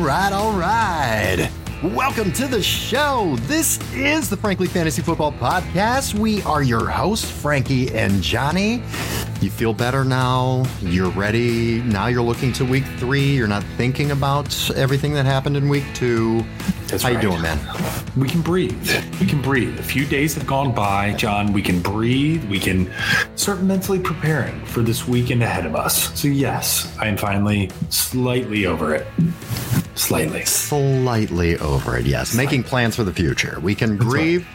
All right, all right, all right. Welcome to the show. This is the Frankly Fantasy Football Podcast. We are your hosts, Frankie and Johnny. You feel better now? You're ready? Now you're looking to week three. You're not thinking about everything that happened in week two. That's How right. you doing, man? We can breathe. We can breathe. A few days have gone by, John. We can breathe. We can start mentally preparing for this weekend ahead of us. So, yes, I am finally slightly over it. Slightly. Slightly over it, yes. Making plans for the future. We can grieve,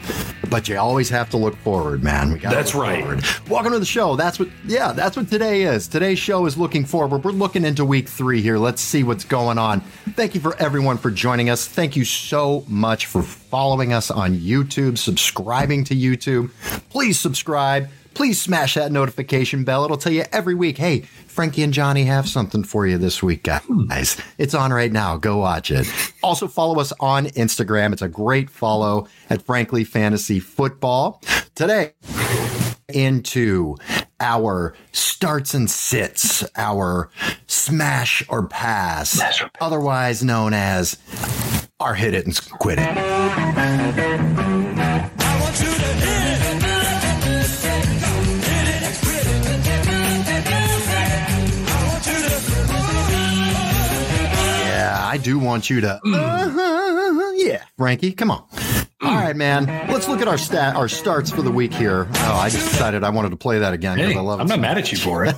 but you always have to look forward, man. We got That's right. Forward. Welcome to the show. That's what, yeah, that's what today is. Today's show is looking forward. We're looking into week three here. Let's see what's going on. Thank you for everyone for joining us. Thank you so much for following us on YouTube, subscribing to YouTube. Please subscribe. Please smash that notification bell. It'll tell you every week, hey, Frankie and Johnny have something for you this week, guys. It's on right now. Go watch it. Also, follow us on Instagram. It's a great follow at Frankly Fantasy Football. Today, into our starts and sits, our smash or pass, otherwise known as our hit it and quit it. I do want you to. Uh-huh, yeah, Frankie, come on. All right, man. Let's look at our stat, our starts for the week here. Oh, I just decided I wanted to play that again because Hey, I love it. I'm not mad at you for it.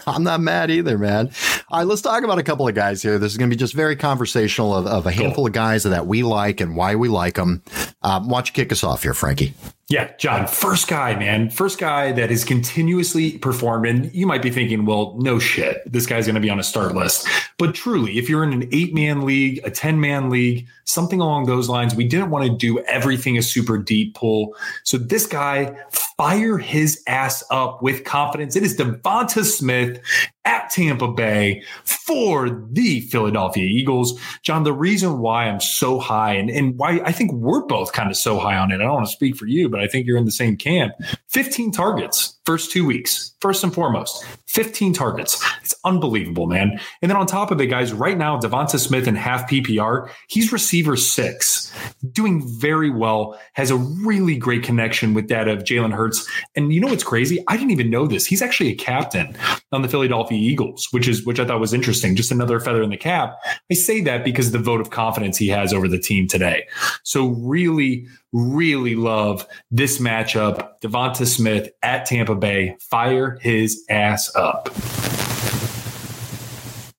I'm not mad either, man. All right, let's talk about a couple of guys here. This is going to be just very conversational of, of a handful of guys that we like and why we like them. Um, why don't you kick us off here, Frankie? Yeah, John, first guy, man. First guy that is continuously performed. And you might be thinking, well, no shit. This guy's going to be on a start list. But truly, if you're in an eight man league, a 10 man league, something along those lines, we didn't want to do everything a super deep pull. So this guy, fire his ass up with confidence. It is Devonta Smith at Tampa Bay for the Philadelphia Eagles. John, the reason why I'm so high and, and why I think we're both kind of so high on it, I don't want to speak for you, but I think you're in the same camp. 15 targets first two weeks, first and foremost. 15 targets. It's unbelievable, man. And then on top of it, guys, right now, Devonta Smith in half PPR, he's receiver six, doing very well, has a really great connection with that of Jalen Hurts. And you know what's crazy? I didn't even know this. He's actually a captain on the Philadelphia Eagles, which is which I thought was interesting. Just another feather in the cap. I say that because of the vote of confidence he has over the team today. So really, really love this matchup. Devonta Smith at Tampa Bay. Fire his ass up.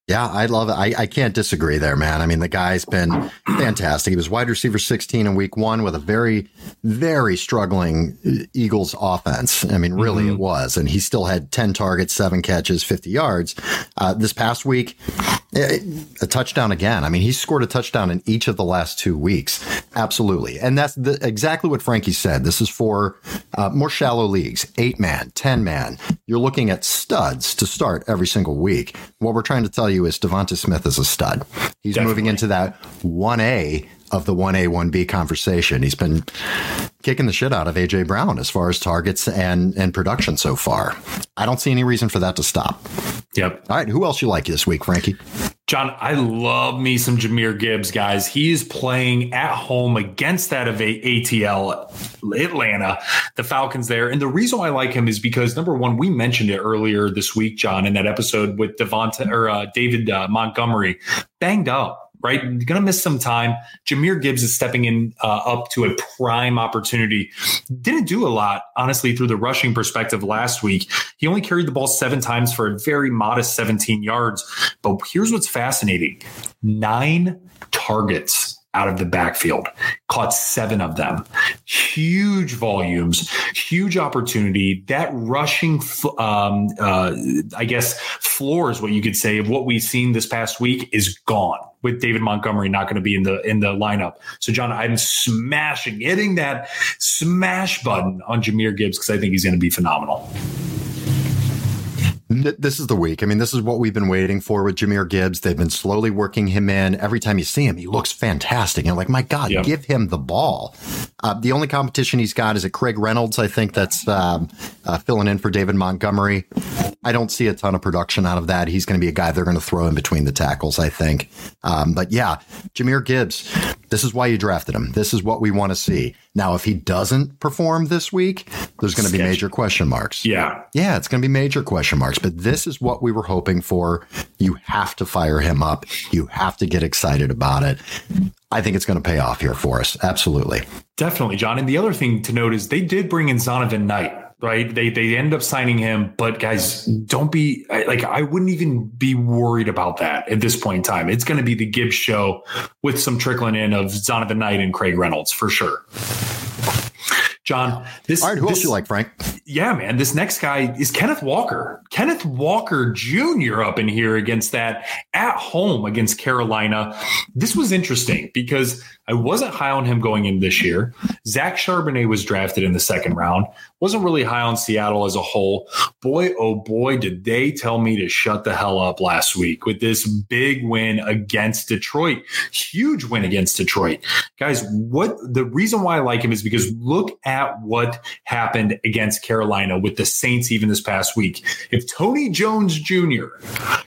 Yeah, I love it. I, I can't disagree there, man. I mean, the guy's been fantastic. He was wide receiver 16 in week one with a very, very struggling Eagles offense. I mean, really, Mm-hmm. it was. And he still had 10 targets, seven catches, 50 yards. Uh, this past week, eh, a touchdown again. I mean, he scored a touchdown in each of the last two weeks. Absolutely. And that's the, exactly what Frankie said. This is for uh, more shallow leagues, eight man, 10 man. You're looking at studs to start every single week. What we're trying to tell you is Devonta Smith is a stud. He's moving into that 1A of the 1A, 1B conversation. He's been kicking the shit out of AJ Brown as far as targets and, and production so far. I don't see any reason for that to stop. Yep. All right. Who else you like this week, Frankie? John, I love me some Jahmyr Gibbs, guys. He is playing at home against that of ATL Atlanta, the Falcons there. And the reason why I like him is because number one, we mentioned it earlier this week, John, in that episode with Devonta or uh, David uh, Montgomery, banged up. Right, You're going to miss some time. Jahmyr Gibbs is stepping in uh, up to a prime opportunity. Didn't do a lot, honestly, through the rushing perspective last week. He only carried the ball seven times for a very modest 17 yards. But here's what's fascinating nine targets out of the backfield, caught seven of them. Huge volumes, huge opportunity. That rushing, um, uh, I guess, floor is what you could say of what we've seen this past week is gone with David Montgomery not going to be in the in the lineup. So, John, I'm smashing, hitting that smash button on Jahmyr Gibbs because I think he's going to be phenomenal. Th- This is the week. I mean, this is what we've been waiting for with Jahmyr Gibbs. They've been slowly working him in. Every time you see him, he looks fantastic. And like, my God, Yep. give him the ball. Uh, the only competition he's got is at Craig Reynolds. I think that's um, uh, filling in for David Montgomery. I don't see a ton of production out of that. He's going to be a guy they're going to throw in between the tackles, I think. Um, but yeah, Jahmyr Gibbs, this is why you drafted him. This is what we want to see. Now, if he doesn't perform this week, there's going to be major question marks. Yeah. Yeah, it's going to be major question marks. But this is what we were hoping for. You have to fire him up. You have to get excited about it. I think it's going to pay off here for us. Absolutely. Definitely, John. And the other thing to note is they did bring in Zonovan Knight right? They they end up signing him, but guys, don't be like I wouldn't even be worried about that at this point in time. It's going to be the Gibbs show with some trickling in of Zonovan Knight and Craig Reynolds for sure. John, this. All right, who this, else you like, Frank? Yeah, man. This next guy is Kenneth Walker. Kenneth Walker Jr. up in here against that at home against Carolina. This was interesting because I wasn't high on him going in this year. Zach Charbonnet was drafted in the second round. Wasn't really high on Seattle as a whole. Boy, oh boy, did they tell me to shut the hell up last week with this big win against Detroit. Huge win against Detroit. Guys, what the reason why I like him is because look at what happened against Carolina with the Saints even this past week. If Tony Jones Jr.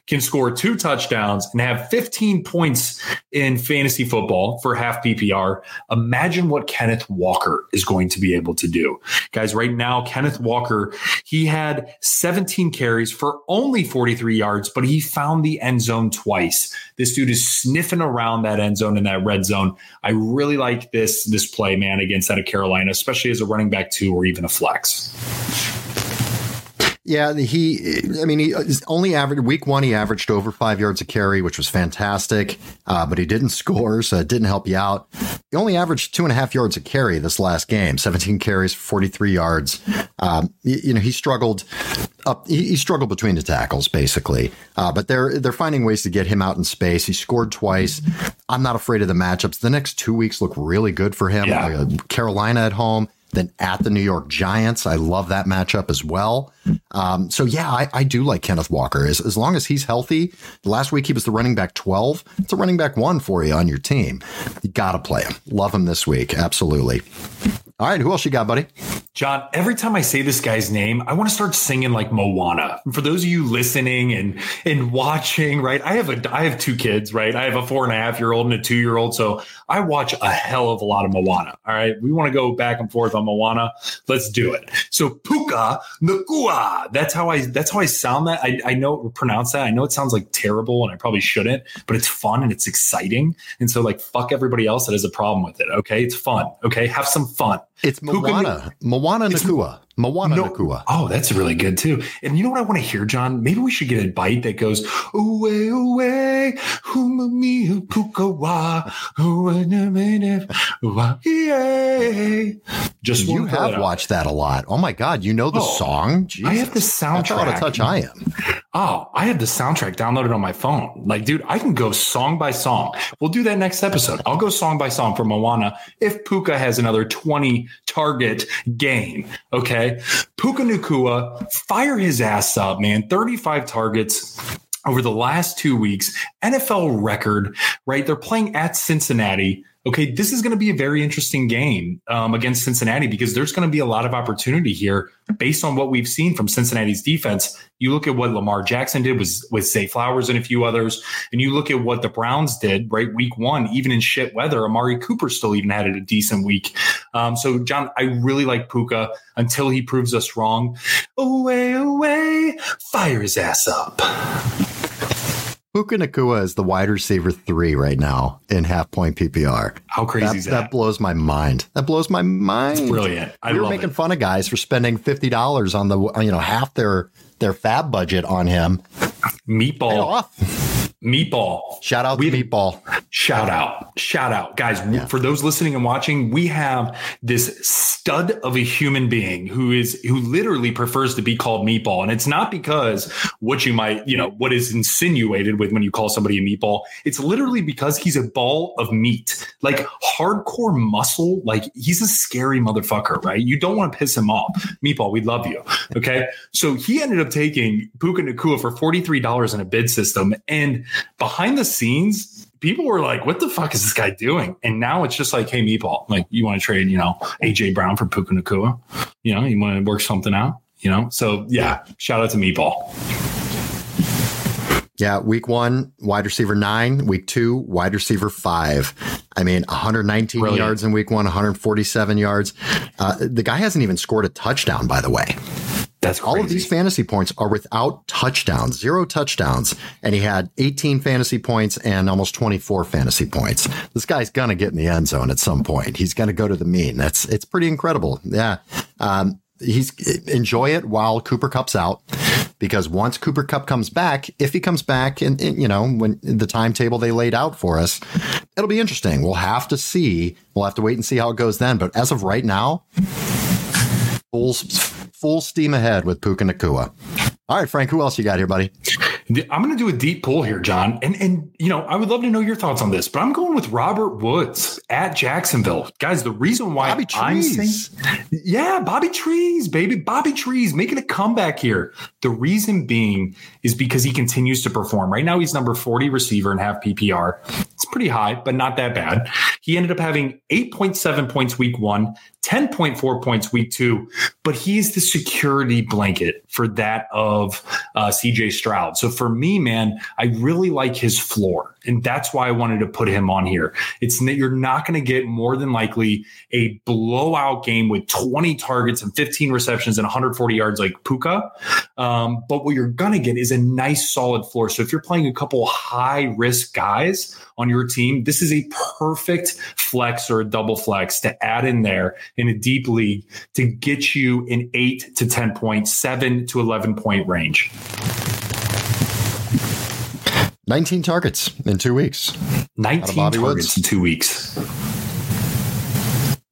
can score two touchdowns and have 15 points in fantasy football for half PPR, imagine what Kenneth Walker is going to be able to do. Guys, right now, Kenneth Walker, he had 17 carries for only 43 yards, but he found the end zone twice. This dude is sniffing around that end zone in that red zone. I really like this this play, man, against out of Carolina, especially as a running back two or even a flex. Yeah, he. I mean, he only averaged week one. He averaged over five yards a carry, which was fantastic. Uh, but he didn't score, so it didn't help you out. He only averaged two and a half yards a carry this last game. Seventeen carries, forty three yards. Um, you, you, know, he struggled up. He, he struggled between the tackles, basically. Uh, but they're they're finding ways to get him out in space. He scored twice. I'm not afraid of the matchups. The next two weeks look really good for him. Yeah. Uh, Carolina at home then at the New York Giants. I love that matchup as well. Um, so yeah, I, I, do like Kenneth Walker. As, as long as he's healthy, last week he was the running back 12. It's a running back one for you on your team. You got to play him. Love him this week. Absolutely. All right, who else you got, buddy? John, every time I say this guy's name, I want to start singing like Moana. For those of you listening and and watching, right? I have a I have two kids, right? I have a four and a half year old and a two year old. So I watch a hell of a lot of Moana. All right. We want to go back and forth on Moana. Let's do it. So Puka Nacua. That's how I that's how I sound that. I, I know pronounce that. I know it sounds like terrible and I probably shouldn't, but it's fun and it's exciting. And so like fuck everybody else that has a problem with it. Okay. It's fun. Okay. Have some fun. It's Moana. Moana Nacua. Moana no, Nacua. Oh, that's really good too. And you know what I want to hear, John? Maybe we should get a bite that goes away, away, humami pukawa, Just you have watched that a lot. Oh my God, you know the oh, song? Jesus. I have the soundtrack. That's how out of touch I am. Oh, I have the soundtrack downloaded on my phone. Like, dude, I can go song by song. We'll do that next episode. I'll go song by song for Moana if Puka has another 20 target game. Okay. Puka Nacua, fire his ass up, man. 35 targets over the last two weeks, NFL record, right? They're playing at Cincinnati okay, this is going to be a very interesting game um, against Cincinnati because there's going to be a lot of opportunity here based on what we've seen from Cincinnati's defense. You look at what Lamar Jackson did with, with Zay Flowers and a few others, and you look at what the Browns did, right? Week one, even in shit weather, Amari Cooper still even had a decent week. Um, so, John, I really like Puka until he proves us wrong. Away, away, fire his ass up. Puka Nacua is the wide receiver three right now in half point PPR. How crazy that, is that? That blows my mind. That blows my mind. It's brilliant. I we were making it. fun of guys for spending fifty dollars on the you know half their their fab budget on him. Meatball. Meatball. Shout out we, to Meatball. Shout out. Shout out. Guys, yeah. for those listening and watching, we have this stud of a human being who is who literally prefers to be called Meatball. And it's not because what you might, you know, what is insinuated with when you call somebody a meatball. It's literally because he's a ball of meat. Like hardcore muscle, like he's a scary motherfucker, right? You don't want to piss him off. Meatball, we love you. Okay. So he ended up taking Puka Nacua for $43 in a bid system. And behind the scenes, people were like, "What the fuck is this guy doing?" And now it's just like, "Hey, Meatball, like, you want to trade, you know, AJ Brown for Puka Nacua? You know, you want to work something out?" You know, so yeah, shout out to Meatball. Yeah, week one, wide receiver nine. Week two, wide receiver five. I mean, 119 Brilliant. yards in week one, 147 yards. Uh, the guy hasn't even scored a touchdown, by the way. That's crazy. all of these fantasy points are without touchdowns, zero touchdowns, and he had 18 fantasy points and almost 24 fantasy points. This guy's gonna get in the end zone at some point. He's gonna go to the mean. That's it's pretty incredible. Yeah, um, he's enjoy it while Cooper Kupp's out because once Cooper Kupp comes back, if he comes back and, you know, when the timetable they laid out for us, it'll be interesting. We'll have to see. We'll have to wait and see how it goes then. But as of right now, full, full steam ahead with Puka Nacua. All right, Frank, who else you got here, buddy? I'm going to do a deep pull here, John. And and you know, I would love to know your thoughts on this, but I'm going with Robert Woods at Jacksonville. Guys, the reason why Bobby I'm Trees. saying Yeah, Bobby Trees, baby. Bobby Trees making a comeback here. The reason being is because he continues to perform. Right now he's number 40 receiver and half PPR. It's pretty high, but not that bad. He ended up having 8.7 points week 1, 10.4 points week 2, but he's the security blanket for that of uh, CJ Stroud. So for me, man, I really like his floor. And that's why I wanted to put him on here. It's that you're not going to get more than likely a blowout game with 20 targets and 15 receptions and 140 yards like Puka. Um, but what you're going to get is a nice solid floor. So if you're playing a couple high risk guys on your team, this is a perfect flex or a double flex to add in there in a deep league to get you an eight to 10 point, seven to 11 point range. 19 targets in two weeks. 19 targets Woods. in two weeks.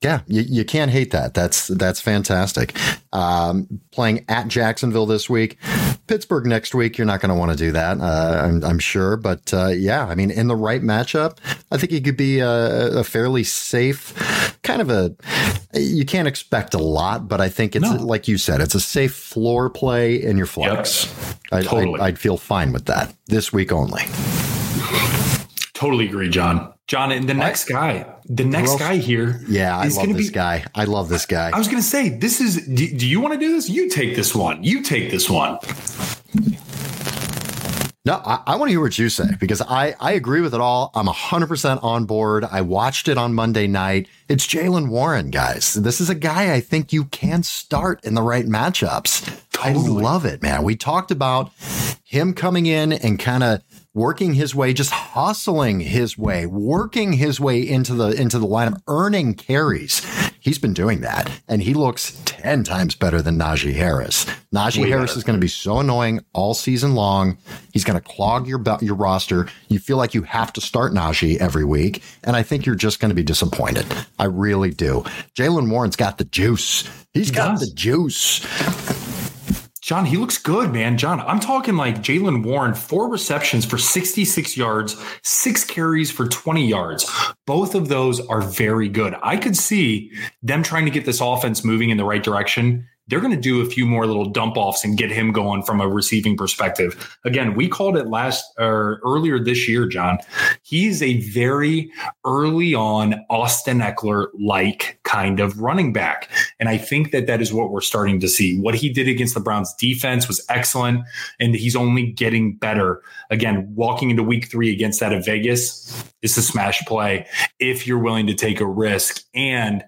Yeah, you, you can't hate that. That's that's fantastic. Um, playing at Jacksonville this week, Pittsburgh next week. You're not going to want to do that, uh, I'm, I'm, sure. But uh, yeah, I mean, in the right matchup, I think he could be a, a, fairly safe kind of a. You can't expect a lot, but I think it's no. like you said, it's a safe floor play in your flex. Yep. I, totally. I, I'd feel fine with that this week only. Totally agree, John. John, and the next guy, the next guy here. Yeah, I love this be, guy. I love this guy. I was going to say, this is, do, do you want to do this? You take this one. You take this one. No, I, I, want to hear what you say because I, I agree with it all. I'm 100% on board. I watched it on Monday night. It's Jaylen Warren, guys. This is a guy I think you can start in the right matchups. Totally. I love it, man. We talked about him coming in and kind of working his way, just hustling his way, working his way into the into the lineup, earning carries. He's been doing that, and he looks ten times better than Najee Harris. Najee Way Harris better. is going to be so annoying all season long. He's going to clog your your roster. You feel like you have to start Najee every week, and I think you're just going to be disappointed. I really do. Jaylen Warren's got the juice. He's he got does. the juice. John, he looks good, man. John, I'm talking like Jaylen Warren, four receptions for 66 yards, six carries for 20 yards. Both of those are very good. I could see them trying to get this offense moving in the right direction they're going to do a few more little dump offs and get him going from a receiving perspective. Again, we called it last or earlier this year, John. He's a very early on Austin Ekeler like kind of running back. And I think that that is what we're starting to see. What he did against the Browns defense was excellent, and he's only getting better. Again, walking into week three against that of Vegas, is a smash play if you're willing to take a risk and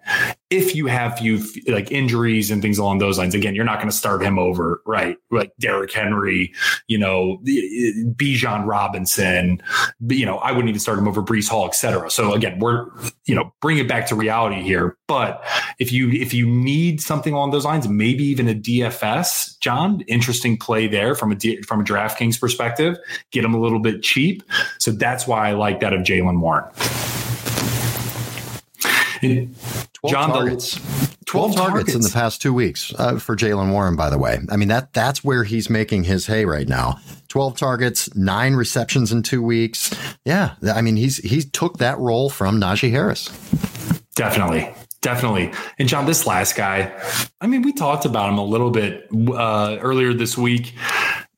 if you have few like injuries and things along those lines. Again, you're not going to start him over, right? Like Derrick Henry, you know, uh, Bijan Robinson, you know, I wouldn't even start him over Breece Hall, etc. So again, we're you know bring it back to reality here. But if you if you need something along those lines, maybe even a DFS, John, interesting play there from a from a DraftKings perspective. Get him a little bit cheap, so that's why I like that of Jaylen Warren. 12 John, targets. 12, 12 targets, targets, in the past two weeks uh, for Jaylen Warren, by the way. I mean, that that's where he's making his hay right now. 12 targets, nine receptions in two weeks. Yeah. I mean, he's he took that role from Najee Harris. Definitely. Definitely. And John, this last guy, I mean, we talked about him a little bit uh, earlier this week.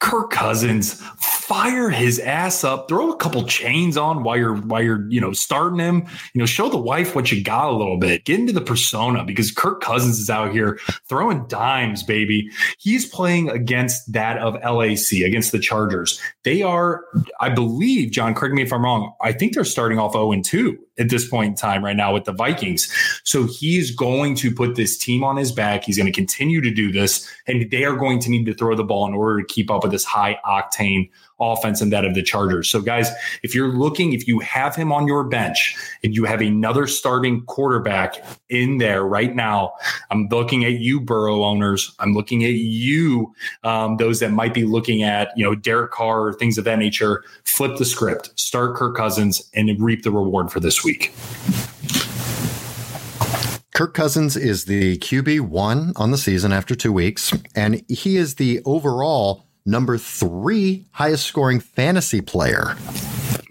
Kirk Cousins, fire his ass up, throw a couple chains on while you're while you're you know starting him. You know, show the wife what you got a little bit. Get into the persona because Kirk Cousins is out here throwing dimes, baby. He's playing against that of LAC against the Chargers. They are, I believe, John. Correct me if I'm wrong. I think they're starting off 0 and 2 at this point in time right now with the Vikings. So he's going to put this team on his back. He's going to continue to do this, and they are going to need to throw the ball in order to keep up with this high octane offense and that of the Chargers. So, guys, if you're looking, if you have him on your bench and you have another starting quarterback in there right now, I'm looking at you, Burrow owners. I'm looking at you, um, those that might be looking at, you know, Derek Carr or things of that nature. Flip the script, start Kirk Cousins, and reap the reward for this week. Kirk Cousins is the QB one on the season after two weeks, and he is the overall number three highest scoring fantasy player.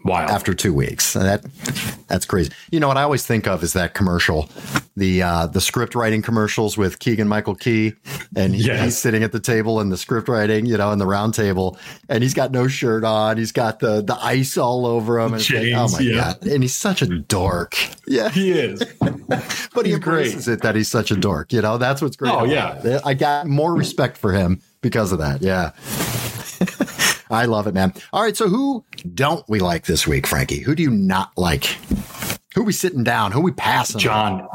Wow. After two weeks. That that's crazy. You know what I always think of is that commercial, the uh, the script writing commercials with Keegan Michael Key. And he, yes. he's sitting at the table in the script writing, you know, in the round table, and he's got no shirt on. He's got the the ice all over him. And James, like, oh my yeah. god. And he's such a dork. Yeah. He is. but he embraces great. it that he's such a dork. You know, that's what's great. Oh, yeah. It. I got more respect for him because of that. Yeah. I love it, man. All right. So who don't we like this week, Frankie? Who do you not like? Who we sitting down? Who we passing? John.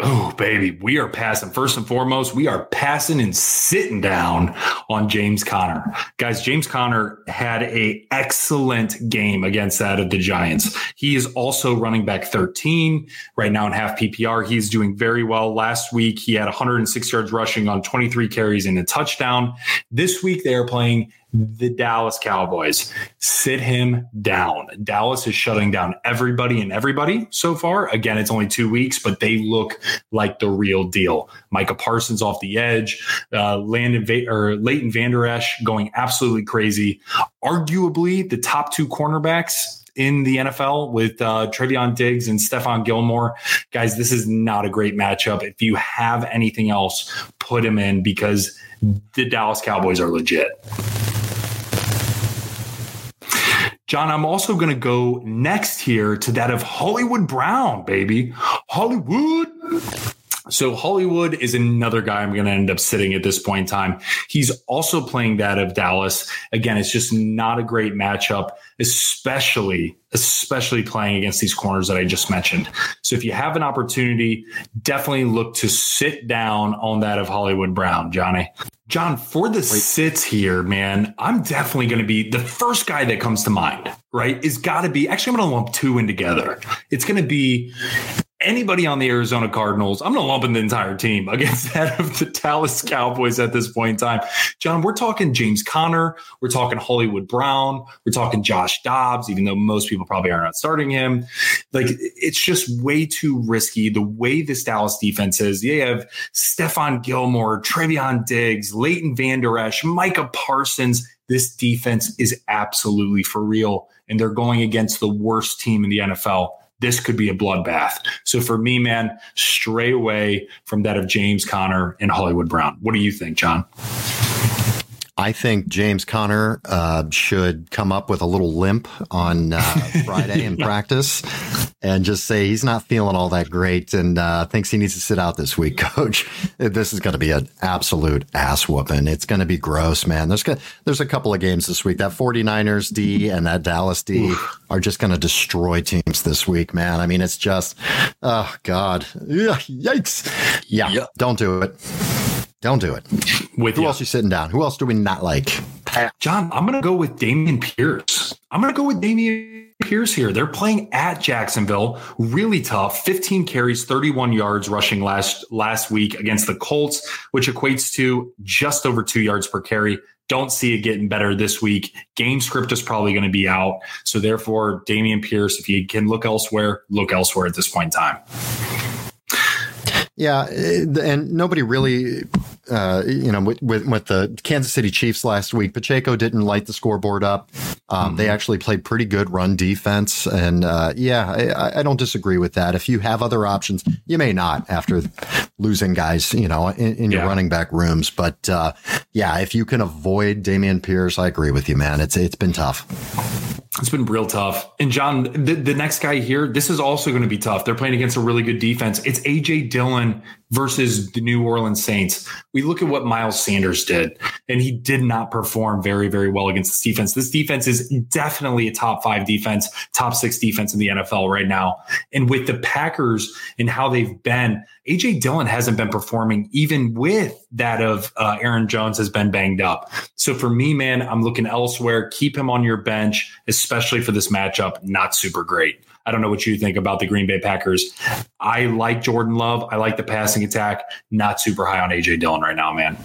Oh, baby, we are passing. First and foremost, we are passing and sitting down on James Conner. Guys, James Conner had a excellent game against that of the Giants. He is also running back 13 right now in half PPR. He's doing very well. Last week, he had 106 yards rushing on 23 carries and a touchdown. This week, they are playing the Dallas Cowboys. Sit him down. Dallas is shutting down everybody and everybody so far. Again, it's only two weeks, but they look like the real deal. Micah Parsons off the edge, uh, Landon Va- or Leighton Vander Esch going absolutely crazy. Arguably the top two cornerbacks in the NFL with uh, Trevon Diggs and Stephon Gilmore. Guys, this is not a great matchup. If you have anything else, put him in because the Dallas Cowboys are legit. John, I'm also going to go next here to that of Hollywood Brown, baby. Hollywood. So Hollywood is another guy I'm going to end up sitting at this point in time. He's also playing that of Dallas. Again, it's just not a great matchup, especially especially playing against these corners that I just mentioned. So if you have an opportunity, definitely look to sit down on that of Hollywood Brown, Johnny. John, for the sits here, man, I'm definitely going to be the first guy that comes to mind, right? Is got to be actually, I'm going to lump two in together. It's going to be anybody on the Arizona Cardinals, I'm going to lump in the entire team against that of the Dallas Cowboys at this point in time. John, we're talking James Conner, we're talking Hollywood Brown, we're talking Josh Dobbs, even though most people probably are not starting him. Like it's just way too risky. The way this Dallas defense is, they have Stephon Gilmore, Trevon Diggs, Leighton Vander Esch, Micah Parsons. This defense is absolutely for real. And they're going against the worst team in the NFL this could be a bloodbath. So for me, man, stray away from that of James Conner and Hollywood Brown. What do you think, John? I think James Conner uh, should come up with a little limp on uh, Friday in practice and just say he's not feeling all that great and uh, thinks he needs to sit out this week, coach. This is going to be an absolute ass whooping. It's going to be gross, man. There's, there's a couple of games this week. That 49ers D and that Dallas D Oof. are just going to destroy teams this week, man. I mean, it's just, oh, God. Yikes. Yeah, yep. don't do it. Don't do it. With who you. else are you sitting down? Who else do we not like? John, I'm going to go with Dameon Pierce. I'm going to go with Dameon Pierce here. They're playing at Jacksonville, really tough. 15 carries, 31 yards rushing last last week against the Colts, which equates to just over 2 yards per carry. Don't see it getting better this week. Game script is probably going to be out. So therefore, Dameon Pierce, if you can look elsewhere, look elsewhere at this point in time. Yeah, eh, and nobody really uh, you know, with, with, with the Kansas City Chiefs last week, Pacheco didn't light the scoreboard up. Um, mm-hmm. They actually played pretty good run defense, and uh, yeah, I, I, don't disagree with that. If you have other options, you may not after losing guys, you know, in, in your yeah. running back rooms. But uh, yeah, if you can avoid Dameon Pierce, I agree with you, man. It's it's been tough. It's been real tough. And John, the, the next guy here, this is also going to be tough. They're playing against a really good defense. It's AJ Dillon versus the New Orleans Saints. We look at what Miles Sanders did, and he did not perform very, very well against this defense. This defense is definitely a top five defense, top six defense in the NFL right now. And with the Packers and how they've been, AJ Dillon hasn't been performing even with that of uh, Aaron Jones has been banged up. So for me, man, I'm looking elsewhere. Keep him on your bench, especially for this matchup. Not super great. I don't know what you think about the Green Bay Packers. I like Jordan Love. I like the passing attack. Not super high on AJ Dillon right now, man.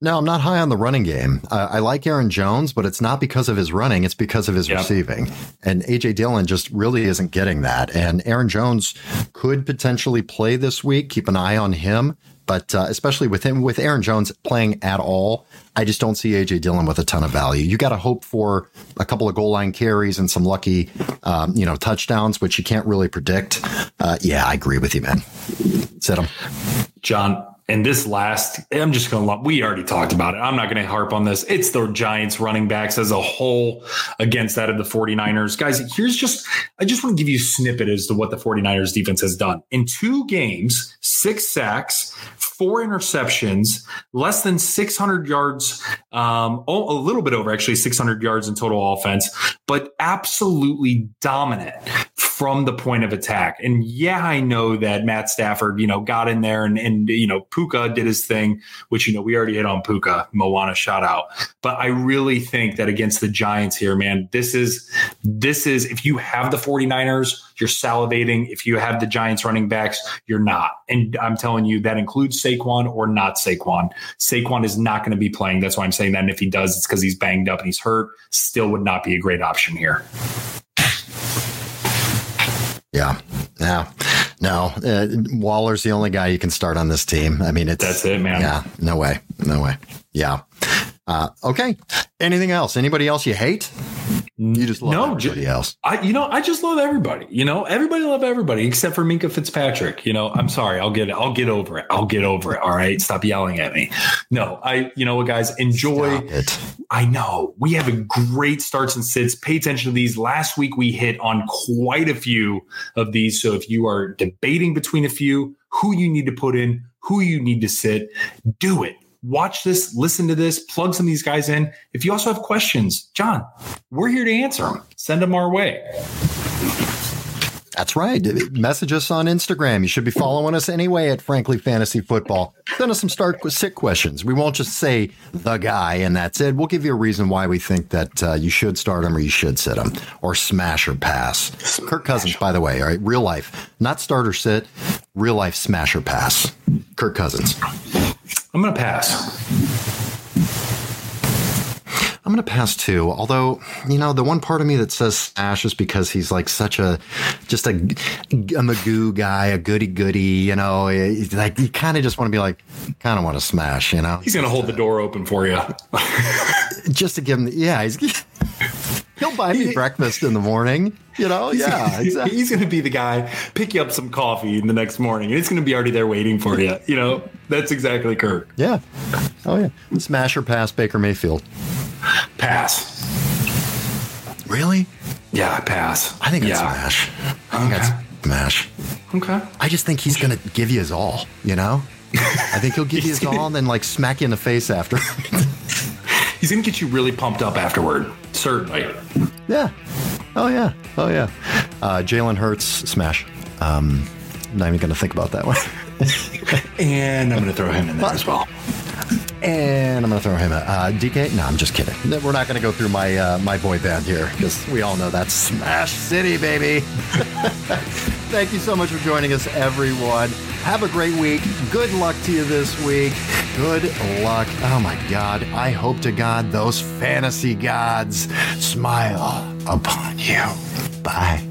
No, I'm not high on the running game. Uh, I like Aaron Jones, but it's not because of his running. It's because of his yep. receiving. And AJ Dillon just really isn't getting that. And Aaron Jones could potentially play this week. Keep an eye on him. But uh, especially with him, with Aaron Jones playing at all, I just don't see AJ Dillon with a ton of value. You got to hope for a couple of goal line carries and some lucky, um, you know, touchdowns, which you can't really predict. Uh, yeah, I agree with you, man. Sit him, John and this last, I'm just going to, we already talked about it. I'm not going to harp on this. It's the Giants running backs as a whole against that of the 49ers. Guys, here's just, I just want to give you a snippet as to what the 49ers defense has done. In two games, six sacks, four interceptions, less than 600 yards, um, oh, a little bit over actually 600 yards in total offense, but absolutely dominant from the point of attack. And yeah, I know that Matt Stafford, you know, got in there and, and you know, Puka did his thing, which, you know, we already hit on Puka, Moana shout out. But I really think that against the Giants here, man, this is, this is, if you have the 49ers, you're salivating. If you have the Giants running backs, you're not. And I'm telling you, that includes Saquon or not Saquon. Saquon is not going to be playing. That's why I'm saying that. And if he does, it's because he's banged up and he's hurt. Still would not be a great option here. Yeah. No, no. Uh, Waller's the only guy you can start on this team. I mean, it's that's it, man. Yeah. No way. No way. Yeah. Uh, okay. Anything else? Anybody else you hate? You just love no, everybody else. I, you know, I just love everybody. You know, everybody love everybody except for Minkah Fitzpatrick. You know, I'm sorry. I'll get it. I'll get over it. I'll get over it. All right. Stop yelling at me. No, I. You know what, guys? Enjoy. it. I know we have a great starts and sits. Pay attention to these. Last week we hit on quite a few of these. So if you are debating between a few, who you need to put in, who you need to sit, do it watch this, listen to this, plug some of these guys in. If you also have questions, John, we're here to answer them. Send them our way. That's right. Message us on Instagram. You should be following us anyway at Frankly Fantasy Football. Send us some start with sit questions. We won't just say the guy and that's it. We'll give you a reason why we think that uh, you should start him or you should sit him or smash or pass. Kirk Cousins, by the way, all right, real life, not start or sit, real life smash or pass. Kirk Cousins. I'm going to pass. I'm going to pass too. Although, you know, the one part of me that says smash is because he's like such a, just a, a Magoo guy, a goody goody, you know, eh, like you kind of just want to be like, kind of want to smash, you know? He's going to hold the door open for you. just to give him, the, yeah, he's, he'll buy me breakfast in the morning. You know, yeah, exactly. He's going to be the guy, pick you up some coffee in the next morning, and it's going to be already there waiting for you. You know, that's exactly Kirk. Yeah. Oh, yeah. Smash or pass Baker Mayfield? Pass. Really? Yeah, pass. I think it's yeah. smash. I think okay. that's smash. Okay. I just think he's going to give you his all, you know? I think he'll give you his all and then like smack you in the face after. he's going to get you really pumped up afterward. Certainly. Yeah. Oh yeah. Oh yeah. Uh, Jalen Hurts smash. Um, I'm not even going to think about that one. and I'm going to throw him in there as well. And I'm going to throw him a uh, DK. No, I'm just kidding. We're not going to go through my uh, my boy band here because we all know that's Smash City, baby. Thank you so much for joining us, everyone. Have a great week. Good luck to you this week. Good luck. Oh my God. I hope to God those fantasy gods smile upon you. Bye.